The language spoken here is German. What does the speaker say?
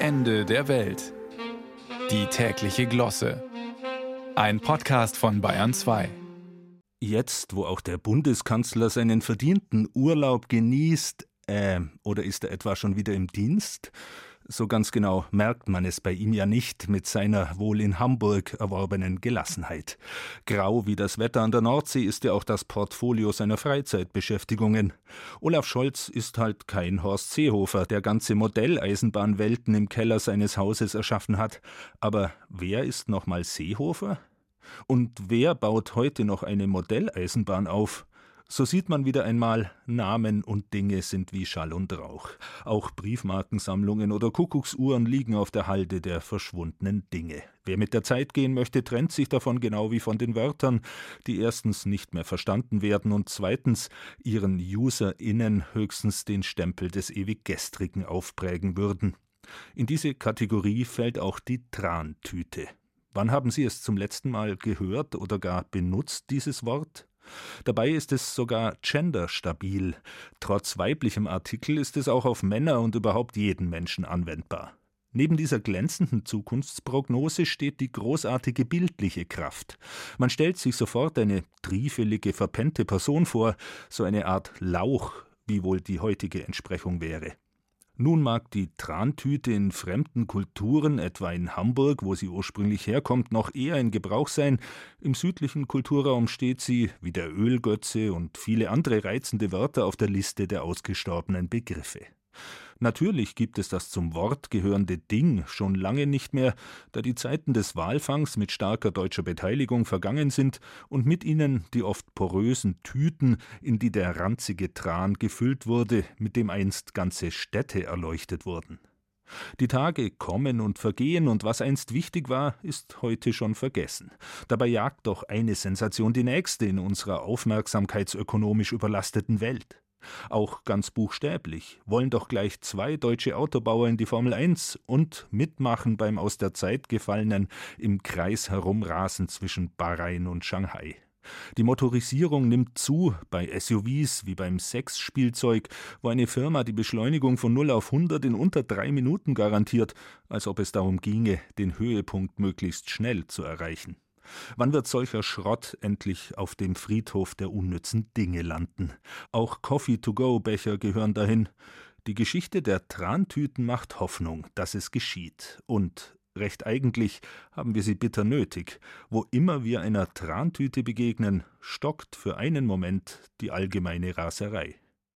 Ende der Welt. Die tägliche Glosse. Ein Podcast von Bayern 2. Jetzt, wo auch der Bundeskanzler seinen verdienten Urlaub genießt, äh, oder ist er etwa schon wieder im Dienst? So ganz genau merkt man es bei ihm ja nicht mit seiner wohl in Hamburg erworbenen Gelassenheit. Grau wie das Wetter an der Nordsee ist ja auch das Portfolio seiner Freizeitbeschäftigungen. Olaf Scholz ist halt kein Horst Seehofer, der ganze Modelleisenbahnwelten im Keller seines Hauses erschaffen hat. Aber wer ist nochmal Seehofer? Und wer baut heute noch eine Modelleisenbahn auf? So sieht man wieder einmal, Namen und Dinge sind wie Schall und Rauch. Auch Briefmarkensammlungen oder Kuckucksuhren liegen auf der Halde der verschwundenen Dinge. Wer mit der Zeit gehen möchte, trennt sich davon genau wie von den Wörtern, die erstens nicht mehr verstanden werden und zweitens ihren UserInnen höchstens den Stempel des Ewiggestrigen aufprägen würden. In diese Kategorie fällt auch die Trantüte. Wann haben Sie es zum letzten Mal gehört oder gar benutzt, dieses Wort? Dabei ist es sogar genderstabil. Trotz weiblichem Artikel ist es auch auf Männer und überhaupt jeden Menschen anwendbar. Neben dieser glänzenden Zukunftsprognose steht die großartige bildliche Kraft. Man stellt sich sofort eine triefelige, verpennte Person vor, so eine Art Lauch, wie wohl die heutige Entsprechung wäre. Nun mag die Trantüte in fremden Kulturen, etwa in Hamburg, wo sie ursprünglich herkommt, noch eher in Gebrauch sein, im südlichen Kulturraum steht sie, wie der Ölgötze und viele andere reizende Wörter auf der Liste der ausgestorbenen Begriffe. Natürlich gibt es das zum Wort gehörende Ding schon lange nicht mehr, da die Zeiten des Walfangs mit starker deutscher Beteiligung vergangen sind und mit ihnen die oft porösen Tüten, in die der ranzige Tran gefüllt wurde, mit dem einst ganze Städte erleuchtet wurden. Die Tage kommen und vergehen, und was einst wichtig war, ist heute schon vergessen. Dabei jagt doch eine Sensation die nächste in unserer aufmerksamkeitsökonomisch überlasteten Welt. Auch ganz buchstäblich wollen doch gleich zwei deutsche Autobauer in die Formel 1 und mitmachen beim aus der Zeit gefallenen im Kreis herumrasen zwischen Bahrain und Shanghai. Die Motorisierung nimmt zu bei SUVs wie beim Sexspielzeug, wo eine Firma die Beschleunigung von 0 auf 100 in unter drei Minuten garantiert, als ob es darum ginge, den Höhepunkt möglichst schnell zu erreichen. Wann wird solcher Schrott endlich auf dem Friedhof der unnützen Dinge landen? Auch Coffee-to-go-Becher gehören dahin. Die Geschichte der Trantüten macht Hoffnung, dass es geschieht. Und recht eigentlich haben wir sie bitter nötig. Wo immer wir einer Trantüte begegnen, stockt für einen Moment die allgemeine Raserei.